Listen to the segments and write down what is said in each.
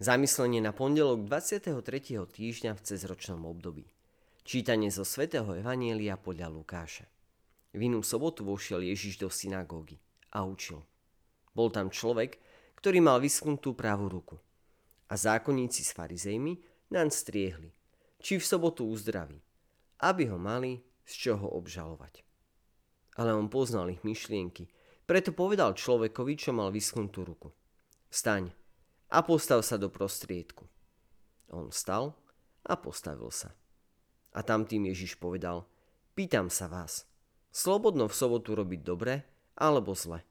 Zamyslenie na pondelok 23. týždňa v cezročnom období. Čítanie zo svätého Evanielia podľa Lukáša. V inú sobotu vošiel Ježiš do synagógy a učil. Bol tam človek, ktorý mal vyschnutú pravú ruku. A zákonníci s farizejmi naň striehli, či v sobotu uzdraví, aby ho mali z čoho obžalovať. Ale on poznal ich myšlienky, preto povedal človekovi, čo mal vyschnutú ruku. Vstaň, a postav sa do prostriedku. On vstal a postavil sa. A tam tým Ježiš povedal, pýtam sa vás, slobodno v sobotu robiť dobre alebo zle,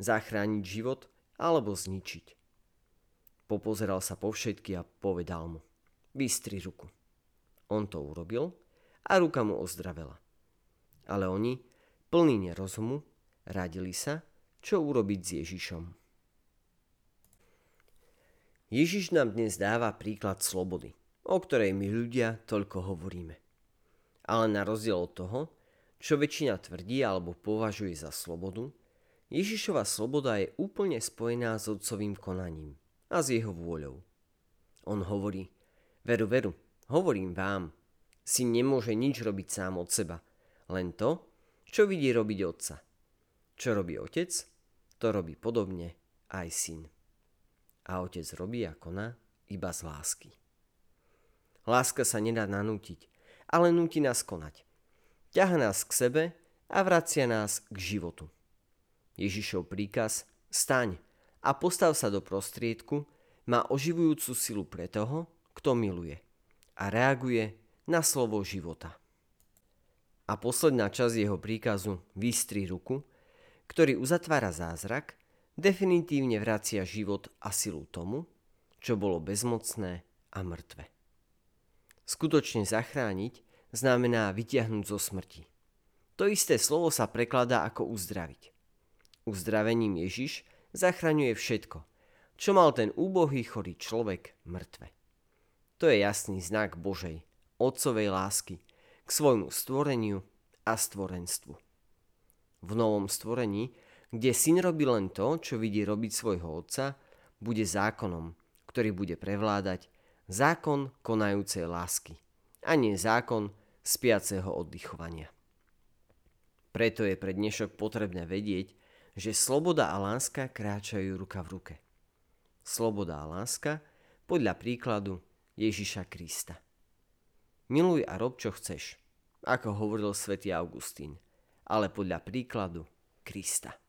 zachrániť život alebo zničiť. Popozeral sa po všetky a povedal mu, vystri ruku. On to urobil a ruka mu ozdravela. Ale oni, plní nerozumu, radili sa, čo urobiť s Ježišom. Ježiš nám dnes dáva príklad slobody, o ktorej my ľudia toľko hovoríme. Ale na rozdiel od toho, čo väčšina tvrdí alebo považuje za slobodu, Ježišova sloboda je úplne spojená s otcovým konaním a s jeho vôľou. On hovorí, veru, veru, hovorím vám, si nemôže nič robiť sám od seba, len to, čo vidí robiť otca. Čo robí otec, to robí podobne aj syn a otec robí a koná iba z lásky. Láska sa nedá nanútiť, ale núti nás konať. Ťaha nás k sebe a vracia nás k životu. Ježišov príkaz staň a postav sa do prostriedku má oživujúcu silu pre toho, kto miluje a reaguje na slovo života. A posledná časť jeho príkazu Vystri ruku, ktorý uzatvára zázrak, definitívne vracia život a silu tomu, čo bolo bezmocné a mŕtve. Skutočne zachrániť znamená vytiahnuť zo smrti. To isté slovo sa prekladá ako uzdraviť. Uzdravením Ježiš zachraňuje všetko, čo mal ten úbohý chorý človek mŕtve. To je jasný znak Božej, otcovej lásky k svojmu stvoreniu a stvorenstvu. V novom stvorení kde syn robí len to, čo vidí robiť svojho otca, bude zákonom, ktorý bude prevládať zákon konajúcej lásky a nie zákon spiaceho oddychovania. Preto je pre dnešok potrebné vedieť, že sloboda a láska kráčajú ruka v ruke. Sloboda a láska podľa príkladu Ježiša Krista. Miluj a rob, čo chceš, ako hovoril svätý Augustín, ale podľa príkladu Krista.